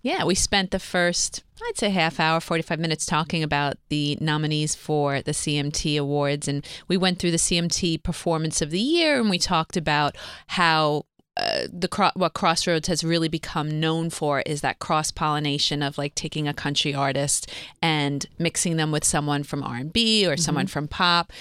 Yeah, we spent the first, I'd say, half hour, 45 minutes talking about the nominees for the CMT Awards. And we went through the CMT Performance of the Year and we talked about how. Uh, the cro- what Crossroads has really become known for is that cross pollination of like taking a country artist and mixing them with someone from R and B or someone from pop.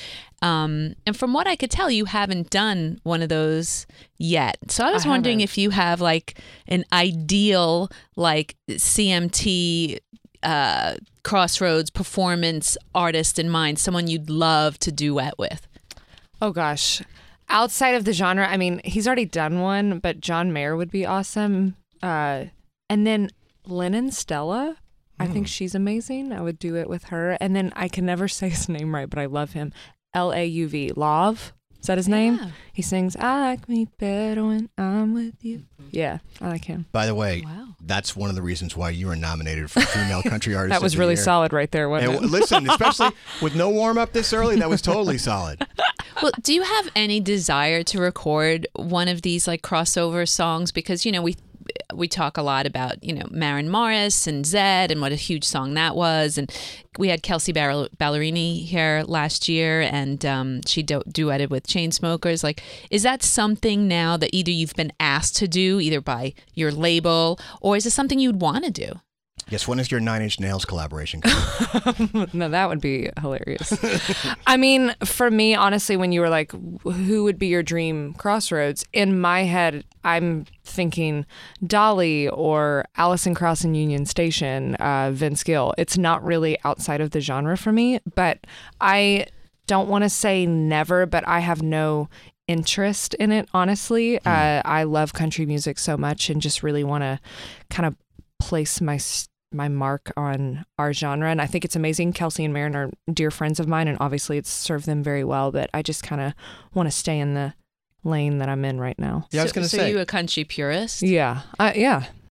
Um, and from what I could tell, you haven't done one of those yet. So I was I wondering if you have like an ideal like CMT uh, Crossroads performance artist in mind, someone you'd love to duet with. Oh gosh. Outside of the genre, I mean, he's already done one, but John Mayer would be awesome. Uh, and then Lennon Stella, I Hmm. think she's amazing. I would do it with her. And then I can never say his name right, but I love him. L A U V. Love. Is that his name? Yeah. He sings, I like me better when I'm with you. Yeah, I like him. By the way, Wow. that's one of the reasons why you were nominated for Female Country Artist. That of was the really Year. solid right there, wasn't And it? listen, especially with no warm up this early, that was totally solid. Well, do you have any desire to record one of these like crossover songs? Because you know we we talk a lot about you know Maren Morris and Zedd and what a huge song that was, and we had Kelsey Ball- Ballerini here last year, and um, she du- duetted with Chainsmokers. Like, is that something now that either you've been asked to do, either by your label, or is it something you'd want to do? Yes, when is your Nine Inch Nails collaboration coming? no, that would be hilarious. I mean, for me, honestly, when you were like, who would be your dream crossroads? In my head, I'm thinking Dolly or Alison Krauss and Union Station, uh, Vince Gill. It's not really outside of the genre for me, but I don't want to say never, but I have no interest in it, honestly. Uh, I love country music so much and just really want to kind of place my my mark on our genre and I think it's amazing. Kelsey and Maren are dear friends of mine and obviously it's served them very well, but I just kind of want to stay in the lane that I'm in right now. Yeah, I was So- going to so say. you a country purist? Yeah. Uh, yeah.